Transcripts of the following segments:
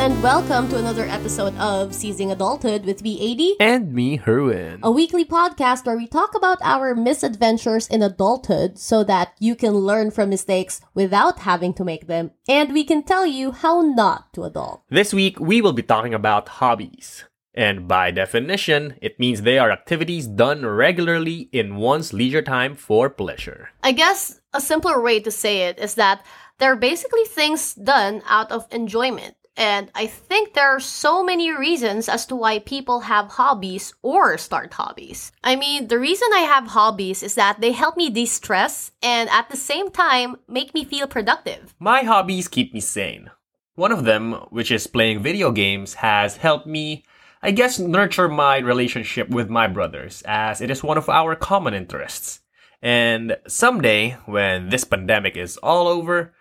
and welcome to another episode of Seizing Adulthood with me, AD, And me, Herwin. a weekly podcast where we talk about our misadventures in adulthood so that you can learn from mistakes without having to make them, and we can tell you how not to adult. This week, we will be talking about hobbies. And by definition, it means they are activities done regularly in one's leisure time for pleasure. I guess a simpler way to say it is that they're basically things done out of enjoyment. And I think there are so many reasons as to why people have hobbies or start hobbies. I mean, the reason I have hobbies is that they help me de stress and at the same time make me feel productive. My hobbies keep me sane. One of them, which is playing video games, has helped me, I guess, nurture my relationship with my brothers, as it is one of our common interests. And someday, when this pandemic is all over,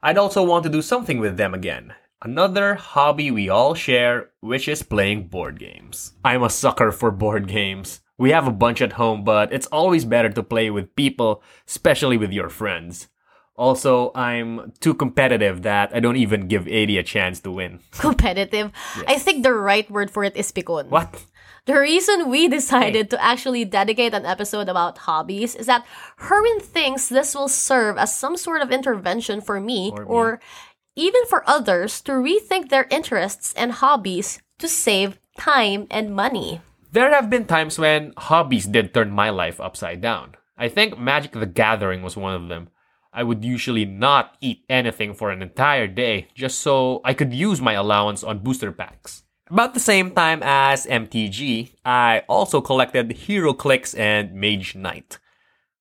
I'd also want to do something with them again. Another hobby we all share, which is playing board games. I'm a sucker for board games. We have a bunch at home, but it's always better to play with people, especially with your friends. Also, I'm too competitive that I don't even give AD a chance to win. Competitive. I think the right word for it is pikon. What? The reason we decided to actually dedicate an episode about hobbies is that Herwin thinks this will serve as some sort of intervention for me Or or, me. Even for others to rethink their interests and hobbies to save time and money. There have been times when hobbies did turn my life upside down. I think Magic the Gathering was one of them. I would usually not eat anything for an entire day just so I could use my allowance on booster packs. About the same time as MTG, I also collected HeroClix and Mage Knight.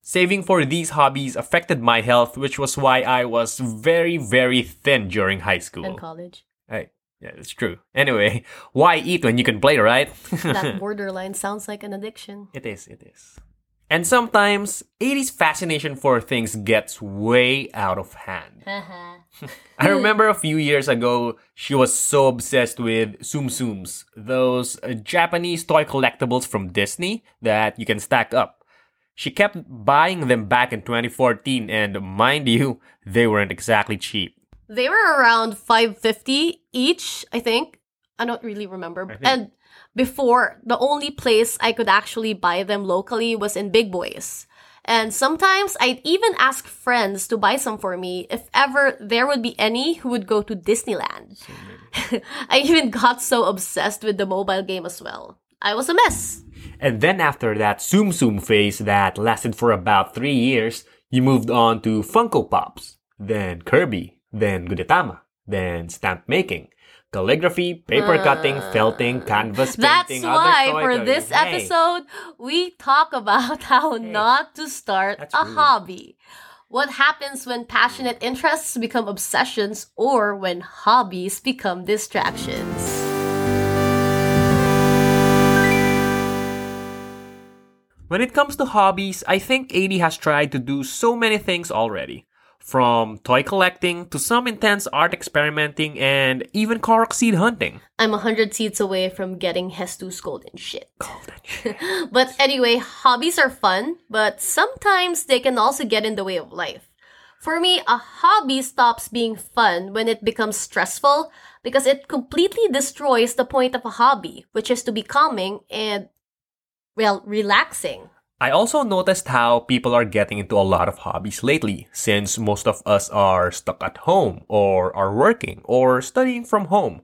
Saving for these hobbies affected my health, which was why I was very, very thin during high school. And college. Hey, yeah, it's true. Anyway, why eat when you can play, right? That borderline sounds like an addiction. It is, it is. And sometimes, AD's fascination for things gets way out of hand. I remember a few years ago, she was so obsessed with Tsum Tsums, those uh, Japanese toy collectibles from Disney that you can stack up. She kept buying them back in 2014, and mind you, they weren't exactly cheap. They were around 550 each, I think. I don't really remember. think- And before, the only place I could actually buy them locally was in Big Boys. And sometimes I'd even ask friends to buy some for me if ever there would be any who would go to Disneyland. I even got so obsessed with the mobile game as well. I was a mess. And then after that Tsum Tsum phase that lasted for about three years, you moved on to Funko Pops, then Kirby, then Gudetama, then stamp making, calligraphy, paper ah. cutting, felting, canvas That's painting, other why toy for this Hey, episode, we talk about how not to start That's a rude. hobby. What happens when passionate interests become obsessions or when hobbies become distractions? When it comes to hobbies, I think AD has tried to do so many things already. From toy collecting to some intense art experimenting and even Korok seed hunting. I'm a hundred seeds away from getting Hestu's golden shit. Golden shit. But anyway, hobbies are fun, but sometimes they can also get in the way of life. For me, a hobby stops being fun when it becomes stressful because it completely destroys the point of a hobby, which is to be calming and, well, relaxing. I also noticed how people are getting into a lot of hobbies lately, since most of us are stuck at home, or are working, or studying from home.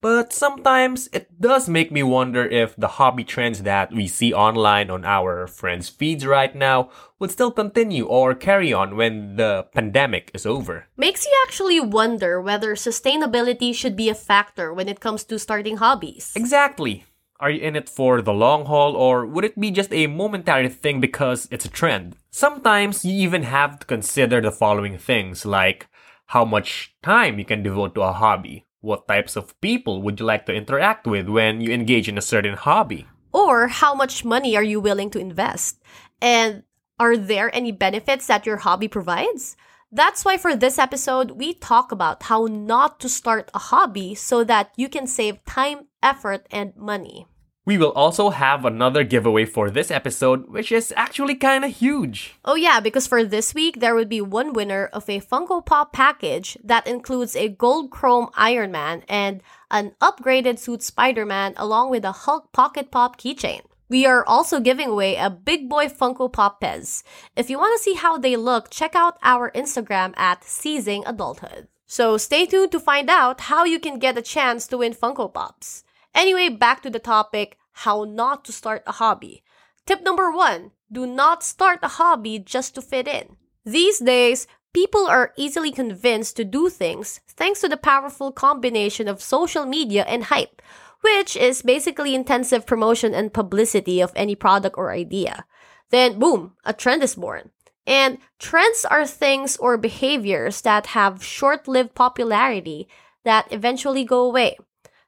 But sometimes it does make me wonder if the hobby trends that we see online on our friends' feeds right now would still continue or carry on when the pandemic is over. Makes you actually wonder whether sustainability should be a factor when it comes to starting hobbies. Exactly. Are you in it for the long haul or would it be just a momentary thing because it's a trend? Sometimes you even have to consider the following things like how much time you can devote to a hobby. What types of people would you like to interact with when you engage in a certain hobby? Or how much money are you willing to invest? And are there any benefits that your hobby provides? That's why for this episode, we talk about how not to start a hobby so that you can save time, effort, and money. We will also have another giveaway for this episode, which is actually kinda huge. Oh, yeah, because for this week, there would be one winner of a Funko Pop package that includes a gold chrome Iron Man and an upgraded suit Spider Man, along with a Hulk Pocket Pop keychain. We are also giving away a Big Boy Funko Pop Pez. If you want to see how they look, check out our Instagram at Seizing Adulthood. So stay tuned to find out how you can get a chance to win Funko Pops. Anyway, back to the topic how not to start a hobby. Tip number one do not start a hobby just to fit in. These days, people are easily convinced to do things thanks to the powerful combination of social media and hype, which is basically intensive promotion and publicity of any product or idea. Then, boom, a trend is born. And trends are things or behaviors that have short lived popularity that eventually go away.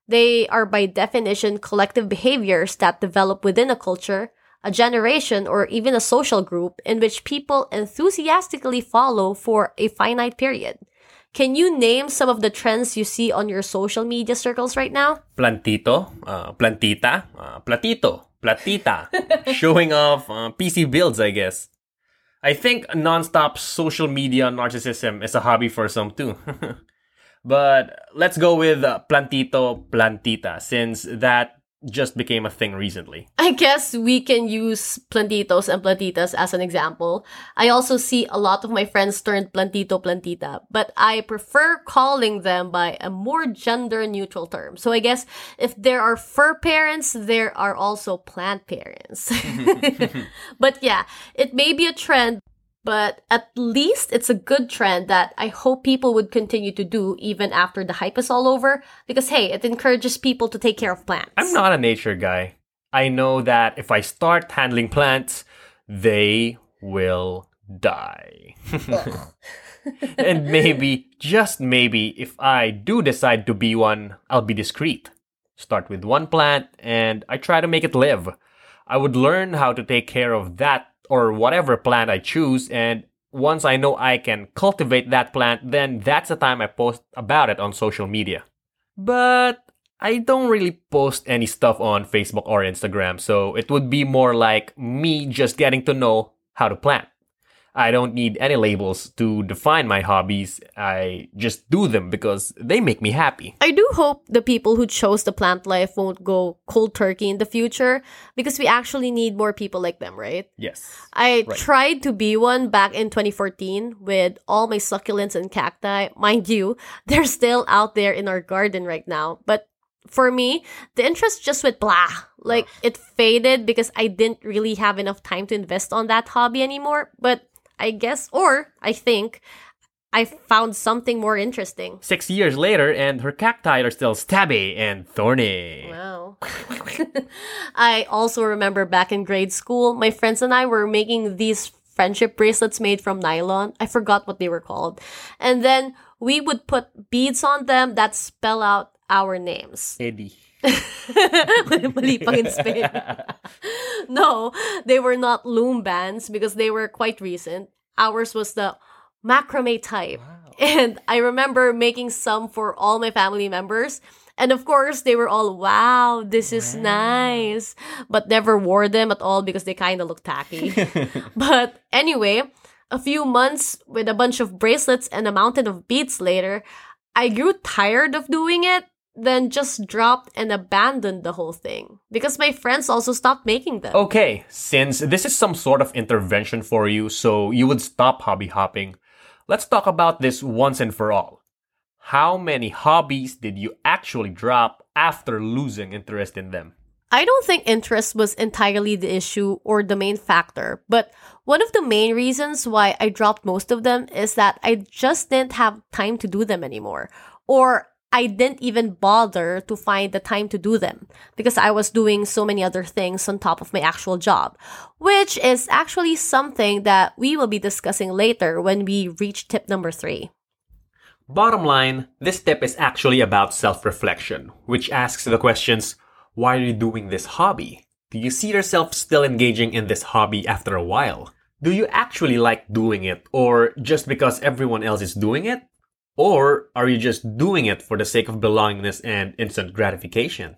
They are by definition collective behaviors that develop within a culture, a generation, or even a social group in which people enthusiastically follow for a finite period. Can you name some of the trends you see on your social media circles right now? Plantito, uh, plantita, uh, platito, platita, showing off uh, PC builds, I guess. I think nonstop social media narcissism is a hobby for some too. But let's go with uh, plantito plantita since that just became a thing recently. I guess we can use plantitos and plantitas as an example. I also see a lot of my friends turned plantito plantita, but I prefer calling them by a more gender neutral term. So I guess if there are fur parents, there are also plant parents. but yeah, it may be a trend, but at least it's a good trend that I hope people would continue to do even after the hype is all over because hey, it encourages people to take care of plants. I'm not a nature guy. I know that if I start handling plants, they will die. and maybe, just maybe, if I do decide to be one, I'll be discreet. Start with one plant and I try to make it live. I would learn how to take care of that or whatever plant I choose. And once I know I can cultivate that plant, then that's the time I post about it on social media. But I don't really post any stuff on Facebook or Instagram, so it would be more like me just getting to know how to plant. I don't need any labels to define my hobbies. I just do them because they make me happy. I do hope the people who chose the plant life won't go cold turkey in the future because we actually need more people like them, right? Yes. I Right. tried to be one back in 2014 with all my succulents and cacti. Mind you, they're still out there in our garden right now. But for me, the interest just went blah. Like ah. it faded because I didn't really have enough time to invest on that hobby anymore. But I guess, or I think, I found something more interesting. Six years later, and her cacti are still stabby and thorny. Wow. I also remember back in grade school, my friends and I were making these friendship bracelets made from nylon. I forgot what they were called. And then we would put beads on them that spell out our names. Eddie. Mali pang in Spain. no, they were not loom bands because they were quite recent. Ours was the macrame type. And I remember making some for all my family members. And of course, they were all, wow, this is nice. But never wore them at all because they kind of look tacky. but anyway, a few months with a bunch of bracelets and a mountain of beads later, I grew tired of doing it, then just dropped and abandoned the whole thing. Because my friends also stopped making them. Okay, since this is some sort of intervention for you, so you would stop hobby hopping, let's talk about this once and for all. How many hobbies did you actually drop after losing interest in them? I don't think interest was entirely the issue or the main factor, but one of the main reasons why I dropped most of them is that I just didn't have time to do them anymore. Or I didn't even bother to find the time to do them because I was doing so many other things on top of my actual job, which is actually something that we will be discussing later when we reach tip number three. Bottom line, this tip is actually about self reflection, which asks the questions why are you doing this hobby? Do you see yourself still engaging in this hobby after a while? Do you actually like doing it, or just because everyone else is doing it? Or are you just doing it for the sake of belongingness and instant gratification?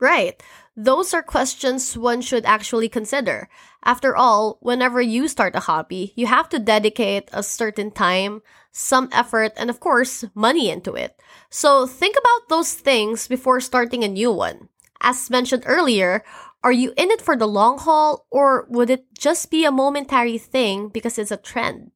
Right. Those are questions one should actually consider. After all, whenever you start a hobby, you have to dedicate a certain time, some effort, and of course, money into it. So think about those things before starting a new one. As mentioned earlier, are you in it for the long haul or would it just be a momentary thing because it's a trend?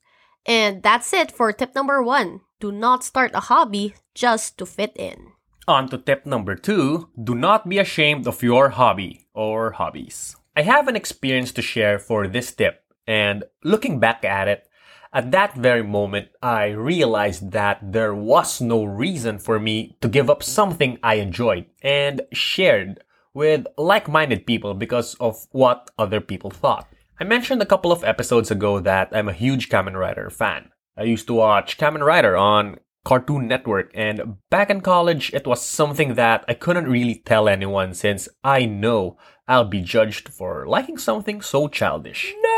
And that's it for tip number one. Do not start a hobby just to fit in. On to tip number two do not be ashamed of your hobby or hobbies. I have an experience to share for this tip, and looking back at it, at that very moment, I realized that there was no reason for me to give up something I enjoyed and shared with like minded people because of what other people thought. I mentioned a couple of episodes ago that I'm a huge Kamen Rider fan. I used to watch Kamen Rider on Cartoon Network, and back in college, it was something that I couldn't really tell anyone since I know I'll be judged for liking something so childish. No!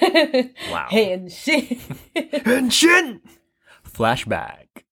Wow. Henshin! Henshin! Flashback.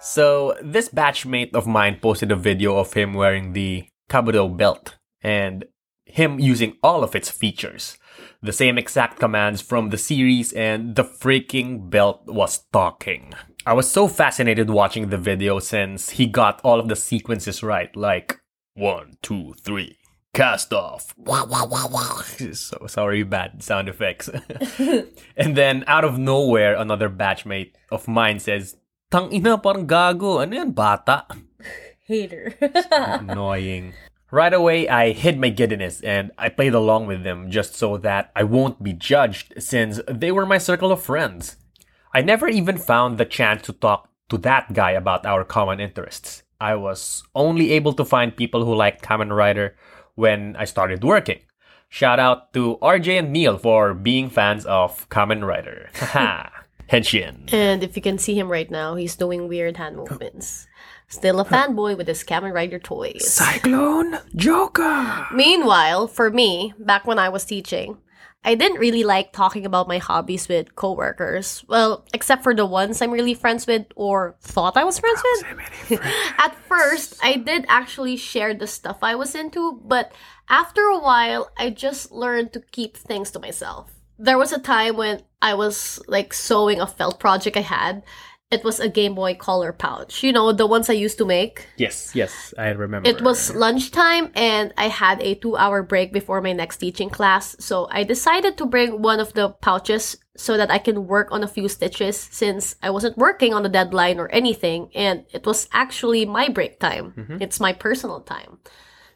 So, this batchmate of mine posted a video of him wearing the Kabuto belt and him using all of its features. The same exact commands from the series, and the freaking belt was talking. I was so fascinated watching the video since he got all of the sequences right, like one, two, three, cast off. Wow, wow, wow, wow. So sorry, bad sound effects. and then out of nowhere, another batchmate of mine says, Tang ina parang gago. Ano yan, bata? Hater. Annoying. Right away, I hid my giddiness and I played along with them just so that I won't be judged since they were my circle of friends. I never even found the chance to talk to that guy about our common interests. I was only able to find people who liked Kamen Rider when I started working. Shout out to RJ and Neil for being fans of Kamen Rider. Haha. Henshin. and if you can see him right now, he's doing weird hand movements. Still a fanboy with his Kamen Rider toys. Cyclone Joker. Meanwhile, for me, back when I was teaching, I didn't really like talking about my hobbies with coworkers. Well, except for the ones I'm really friends with or thought I was friends with. At first, I did actually share the stuff I was into, but after a while, I just learned to keep things to myself. There was a time when I was like sewing a felt project I had. It was a Game Boy Color pouch. You know, the ones I used to make. Yes, yes, I remember. It was lunchtime and I had a two hour break before my next teaching class. So I decided to bring one of the pouches so that I can work on a few stitches since I wasn't working on a deadline or anything. And it was actually my break time. Mm-hmm. It's my personal time.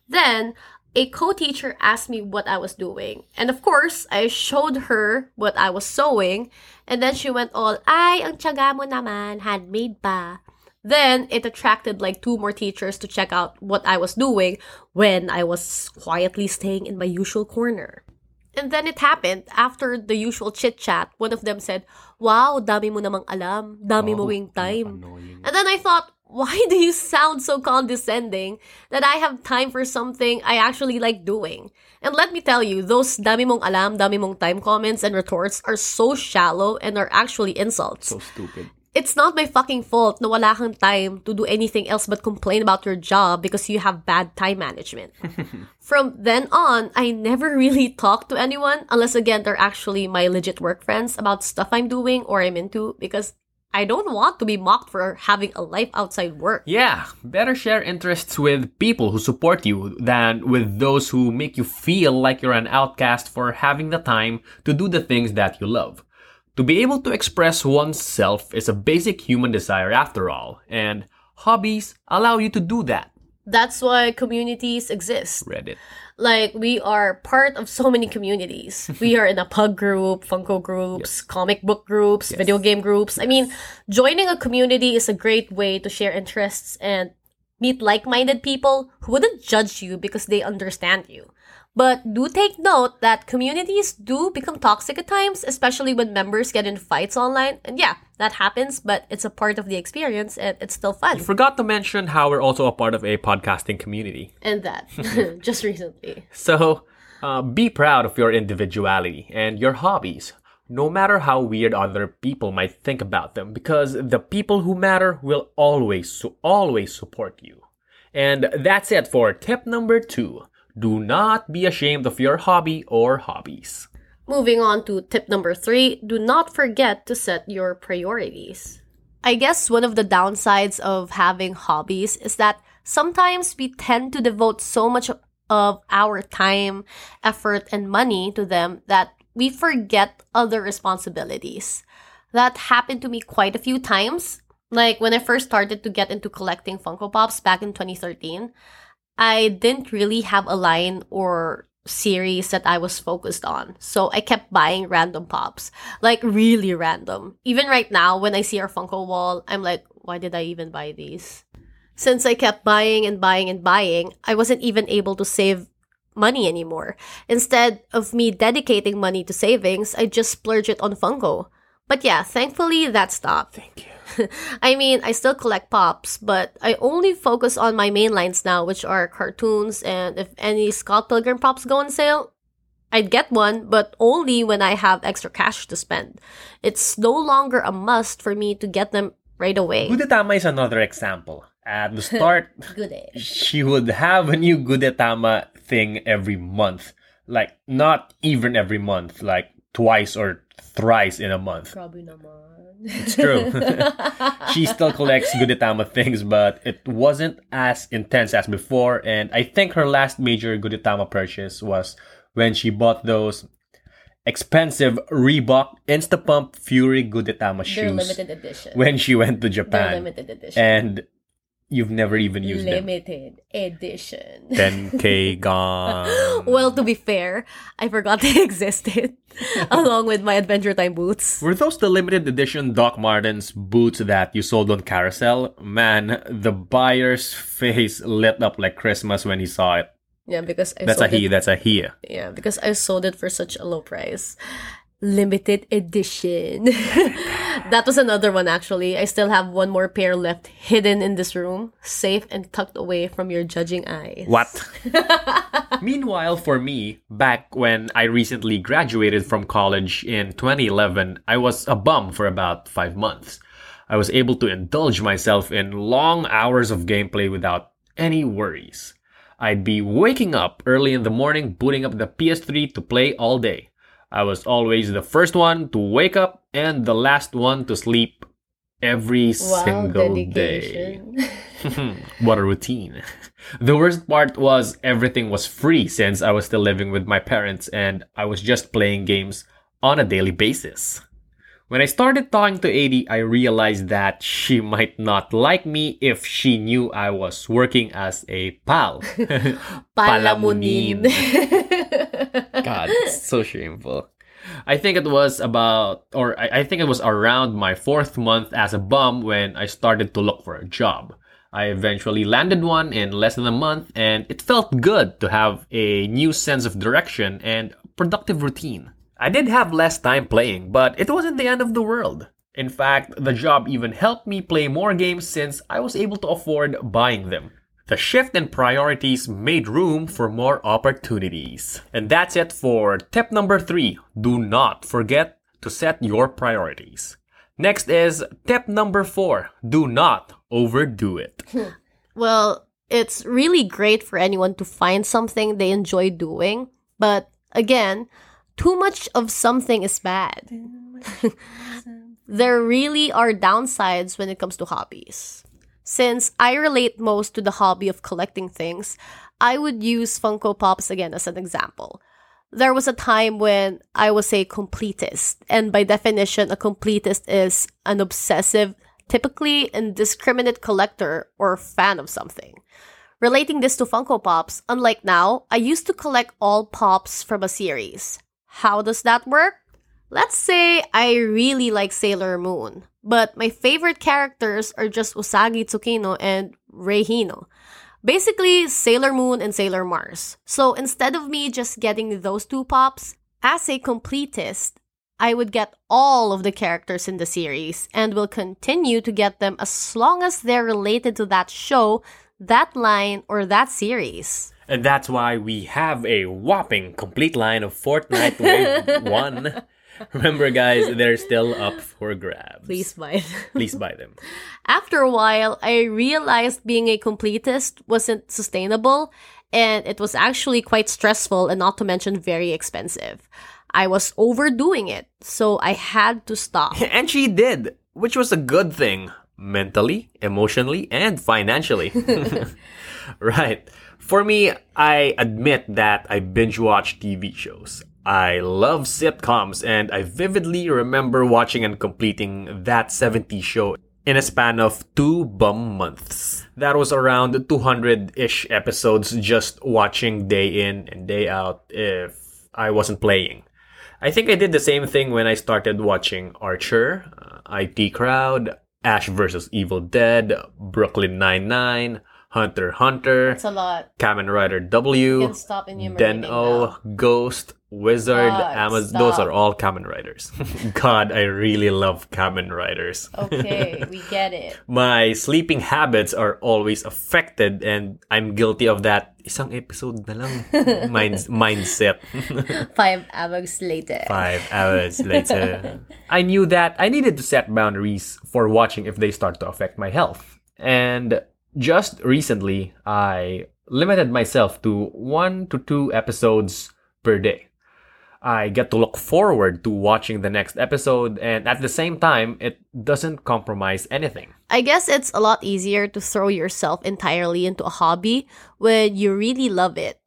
Then a co-teacher asked me what I was doing. And of course, I showed her what I was sewing. And then she went all, ay, ang tiyaga mo naman, handmade pa. Then it attracted like two more teachers to check out what I was doing when I was quietly staying in my usual corner. And then it happened after the usual chit chat. One of them said, Wow, dami mo namang alam. Dami mo wing time. And then I thought, why do you sound so condescending that I have time for something I actually like doing? And let me tell you, those dami mong alam, dami mong time comments and retorts are so shallow and are actually insults. so stupid. It's not my fucking fault na wala kang time to do anything else but complain about your job because you have bad time management. From then on, I never really talk to anyone unless again they're actually my legit work friends about stuff I'm doing or I'm into because I don't want to be mocked for having a life outside work. Yeah, better share interests with people who support you than with those who make you feel like you're an outcast for having the time to do the things that you love. To be able to express oneself is a basic human desire after all, and hobbies allow you to do that. That's why communities exist. Reddit. Like we are part of so many communities. we are in a pug group, Funko groups, comic book groups, video game groups. I mean, joining a community is a great way to share interests and meet like-minded people who wouldn't judge you because they understand you. But do take note that communities do become toxic at times, especially when members get in fights online. And yeah, that happens, but it's a part of the experience and it's still fun. Forgot to mention how we're also a part of a podcasting community. And that, just recently. So, uh, be proud of your individuality and your hobbies. no matter how weird other people might think about them, because the people who matter will always, always support you. And that's it for tip number two. Do not be ashamed of your hobby or hobbies. Moving on to tip number three do not forget to set your priorities. I guess one of the downsides of having hobbies is that sometimes we tend to devote so much of our time, effort, and money to them that we forget other responsibilities. That happened to me quite a few times. Like when I first started to get into collecting Funko Pops back in 2013, I didn't really have a line or series that I was focused on. So I kept buying random pops, like really random. Even right now, when I see our Funko wall, I'm like, why did I even buy these? Since I kept buying and buying and buying, I wasn't even able to save money anymore. Instead of me dedicating money to savings, I just splurge it on Funko. But yeah, thankfully that stopped. Thank you. I mean, I still collect pops, but I only focus on my main lines now, which are cartoons, and if any Scott Pilgrim pops go on sale, I'd get one, but only when I have extra cash to spend. It's no longer a must for me to get them right away. Gudetama is another example. At the start, she would have a new Gudetama thing every month. Like, not even every month, like twice or thrice in a month. Probably naman. It's true. she still collects Gudetama things, but it wasn't as intense as before. And I think her last major Gudetama purchase was when she bought those expensive Reebok Instapump Fury Gudetama shoes. They're limited edition. When she went to They're Japan. limited edition. And you've never even used them. limited edition. 10k gone. well, to be fair, I forgot they existed along with my Adventure Time boots. Were those the limited edition Doc Martens boots that you sold on Carousell? Man, the buyer's face lit up like Christmas when he saw it. Yeah, because I That's a he, it. that's a he. Yeah, because I sold it for such a low price. Limited edition. That was another one actually. I still have one more pair left hidden in this room, safe and tucked away from your judging eyes. What? Meanwhile, for me, back when I recently graduated from college in 2011, I was a bum for about five months. I was able to indulge myself in long hours of gameplay without any worries. I'd be waking up early in the morning, booting up the PS3 to play all day. I was always the first one to wake up and the last one to sleep every Wow, single day. what a routine. The worst part was everything was free since I was still living with my parents and I was just playing games on a daily basis. When I started talking to AD, I realized that she might not like me if she knew I was working as a pal. Palamunin. God, it's so shameful. I think it was about, or I, I think it was around my fourth month as a bum when I started to look for a job. I eventually landed one in less than a month, and it felt good to have a new sense of direction and productive routine. I did have less time playing, but it wasn't the end of the world. In fact, the job even helped me play more games since I was able to afford buying them. The shift in priorities made room for more opportunities. And that's it for tip number three. Do not forget to set your priorities. Next is tip number four. Do not overdo it. Well, it's really great for anyone to find something they enjoy doing, but again, too much of something is bad. there really are downsides when it comes to hobbies. Since I relate most to the hobby of collecting things, I would use Funko Pops again as an example. There was a time when I was a completist, and by definition, a completist is an obsessive, typically indiscriminate collector or fan of something. Relating this to Funko Pops, unlike now, I used to collect all pops from a series. How does that work? Let's say I really like Sailor Moon, but my favorite characters are just Usagi Tsukino and Rei Hino. Basically, Sailor Moon and Sailor Mars. So instead of me just getting those two pops, as a completist, I would get all of the characters in the series and will continue to get them as long as they're related to that show, that line, or that series. And that's why we have a whopping complete line of Fortnite Wave 1. Remember, guys, they're still up for grabs. Please buy them. Please buy them. After a while, I realized being a completist wasn't sustainable and it was actually quite stressful and not to mention very expensive. I was overdoing it, so I had to stop. And she did, which was a good thing mentally, emotionally, and financially. right. For me, I admit that I binge watch TV shows. I love sitcoms and I vividly remember watching and completing that 70s show in a span of two bum months. That was around 200 ish episodes just watching day in and day out if I wasn't playing. I think I did the same thing when I started watching Archer, uh, IT Crowd, Ash vs. Evil Dead, Brooklyn Nine-Nine, Hunter Hunter, It's a lot. Kamen Rider W, You can stop Den-O, Ghost, Wizard, God, Amazon. Those are all Kamen Riders. God, I really love Kamen Riders. Okay, we get it. My sleeping habits are always affected and I'm guilty of that isang episode na lang mind- mindset. Five hours later. Five hours later. I knew that I needed to set boundaries for watching if they start to affect my health. And just recently, I limited myself to one to two episodes per day. I get to look forward to watching the next episode, and at the same time, it doesn't compromise anything. I guess it's a lot easier to throw yourself entirely into a hobby when you really love it.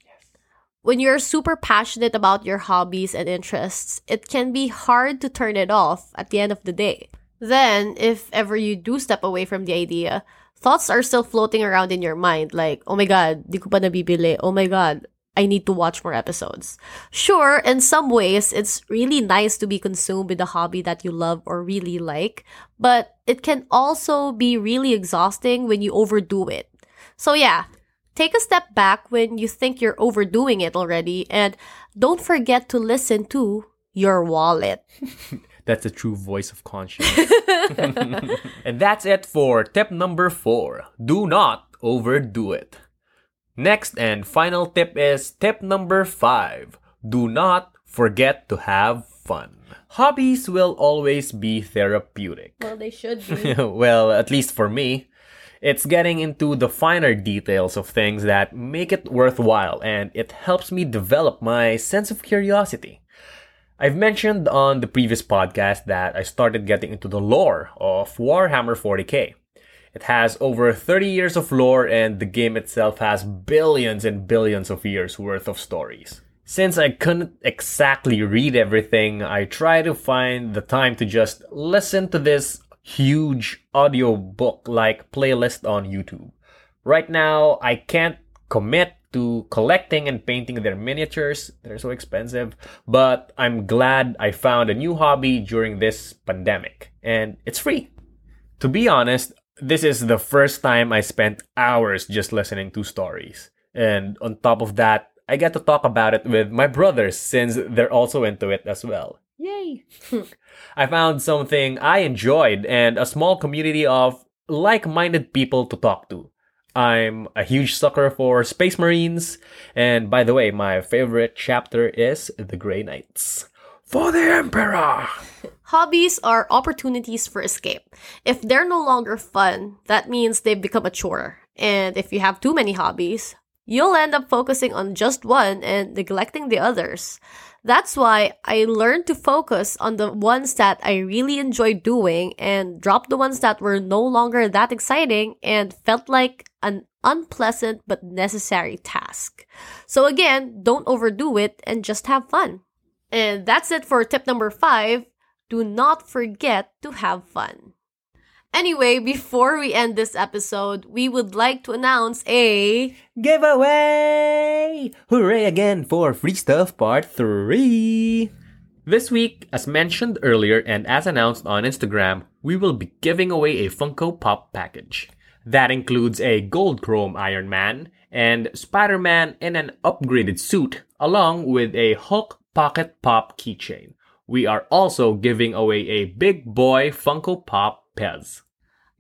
When you're super passionate about your hobbies and interests, it can be hard to turn it off at the end of the day. Then, if ever you do step away from the idea, thoughts are still floating around in your mind like, oh my god, di ko pa nabibili. Oh my god, I need to watch more episodes. Sure, in some ways, it's really nice to be consumed with a hobby that you love or really like, but it can also be really exhausting when you overdo it. So, yeah, take a step back when you think you're overdoing it already, and don't forget to listen to your wallet. That's the true voice of conscience. and that's it for tip number four. Do not overdo it. Next and final tip is tip number five. Do not forget to have fun. Hobbies will always be therapeutic. Well, they should be. well, at least for me. It's getting into the finer details of things that make it worthwhile and it helps me develop my sense of curiosity. I've mentioned on the previous podcast that I started getting into the lore of Warhammer 40k. It has over 30 years of lore and the game itself has billions and billions of years worth of stories. Since I couldn't exactly read everything, I try to find the time to just listen to this huge audio book like playlist on YouTube. Right now, I can't commit to collecting and painting their miniatures. They're so expensive. But I'm glad I found a new hobby during this pandemic. And it's free. To be honest, this is the first time I spent hours just listening to stories. And on top of that, I get to talk about it with my brothers since they're also into it as well. Yay! I found something I enjoyed and a small community of like minded people to talk to. I'm a huge sucker for Space Marines, and by the way, my favorite chapter is The Grey Knights. For the Emperor! Hobbies are opportunities for escape. If they're no longer fun, that means they've become a chore. And if you have too many hobbies, you'll end up focusing on just one and neglecting the others. That's why I learned to focus on the ones that I really enjoy doing and drop the ones that were no longer that exciting and felt like an unpleasant but necessary task. So again, don't overdo it and just have fun. And that's it for tip number five. Do not forget to have fun. Anyway, before we end this episode, we would like to announce a Giveaway! Hooray again for Free Stuff Part 3! This week, as mentioned earlier and as announced on Instagram, we will be giving away a Funko Pop package. That includes a gold chrome Iron Man and Spider Man in an upgraded suit, along with a Hulk Pocket Pop keychain. We are also giving away a big boy Funko Pop Pez.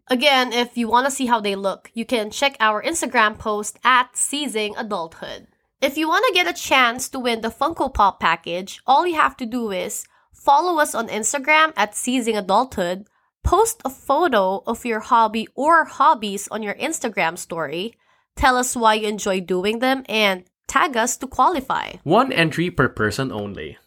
Again, if you want to see how they look, you can check our Instagram post at Seizing Adulthood. If you want to get a chance to win the Funko Pop package, all you have to do is follow us on Instagram at Seizing Adulthood, post a photo of your hobby or hobbies on your Instagram story, tell us why you enjoy doing them, and tag us to qualify. One entry per person only.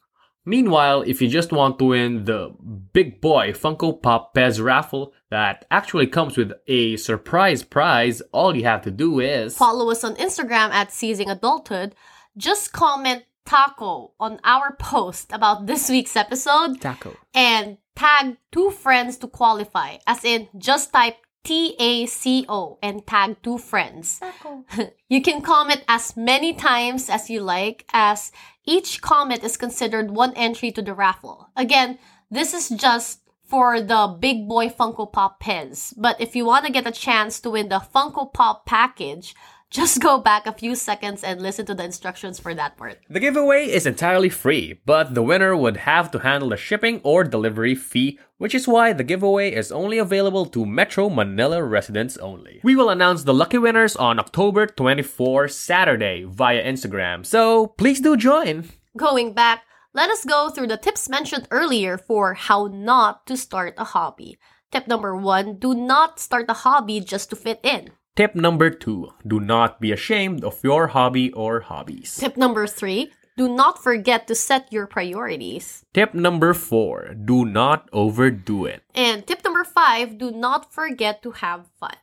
Meanwhile, if you just want to win the big boy Funko Pop Pez raffle that actually comes with a surprise prize, all you have to do is follow us on Instagram at Seizing Adulthood. Just comment taco on our post about this week's episode. Taco. And tag two friends to qualify. As in, just type T A C O and tag two friends. Taco. you can comment as many times as you like, as each comment is considered one entry to the raffle. Again, this is just for the Big Boy Funko Pop Pez. But if you want to get a chance to win the Funko Pop package, just go back a few seconds and listen to the instructions for that part. The giveaway is entirely free, but the winner would have to handle the shipping or delivery fee, which is why the giveaway is only available to Metro Manila residents only. We will announce the lucky winners on October 24, Saturday, via Instagram, so please do join. Going back, let us go through the tips mentioned earlier for how not to start a hobby. Tip number one do not start a hobby just to fit in. Tip number two do not be ashamed of your hobby or hobbies. Tip number three do not forget to set your priorities. Tip number four do not overdo it. And tip number five do not forget to have fun.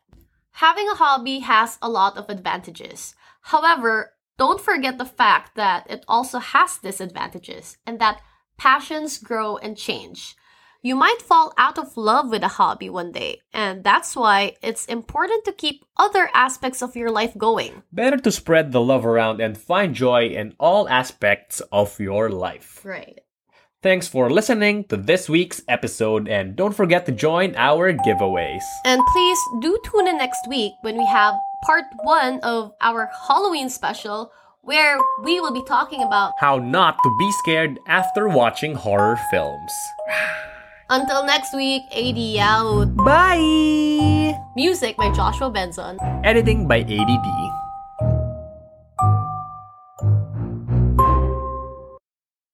Having a hobby has a lot of advantages. However, don't forget the fact that it also has disadvantages and that passions grow and change. You might fall out of love with a hobby one day, and that's why it's important to keep other aspects of your life going. Better to spread the love around and find joy in all aspects of your life. Right. Thanks for listening to this week's episode, and don't forget to join our giveaways. And please do tune in next week when we have part one of our Halloween special where we will be talking about how not to be scared after watching horror films. Until next week, AD out. Bye! Music by Joshua Benson. Editing by ADD.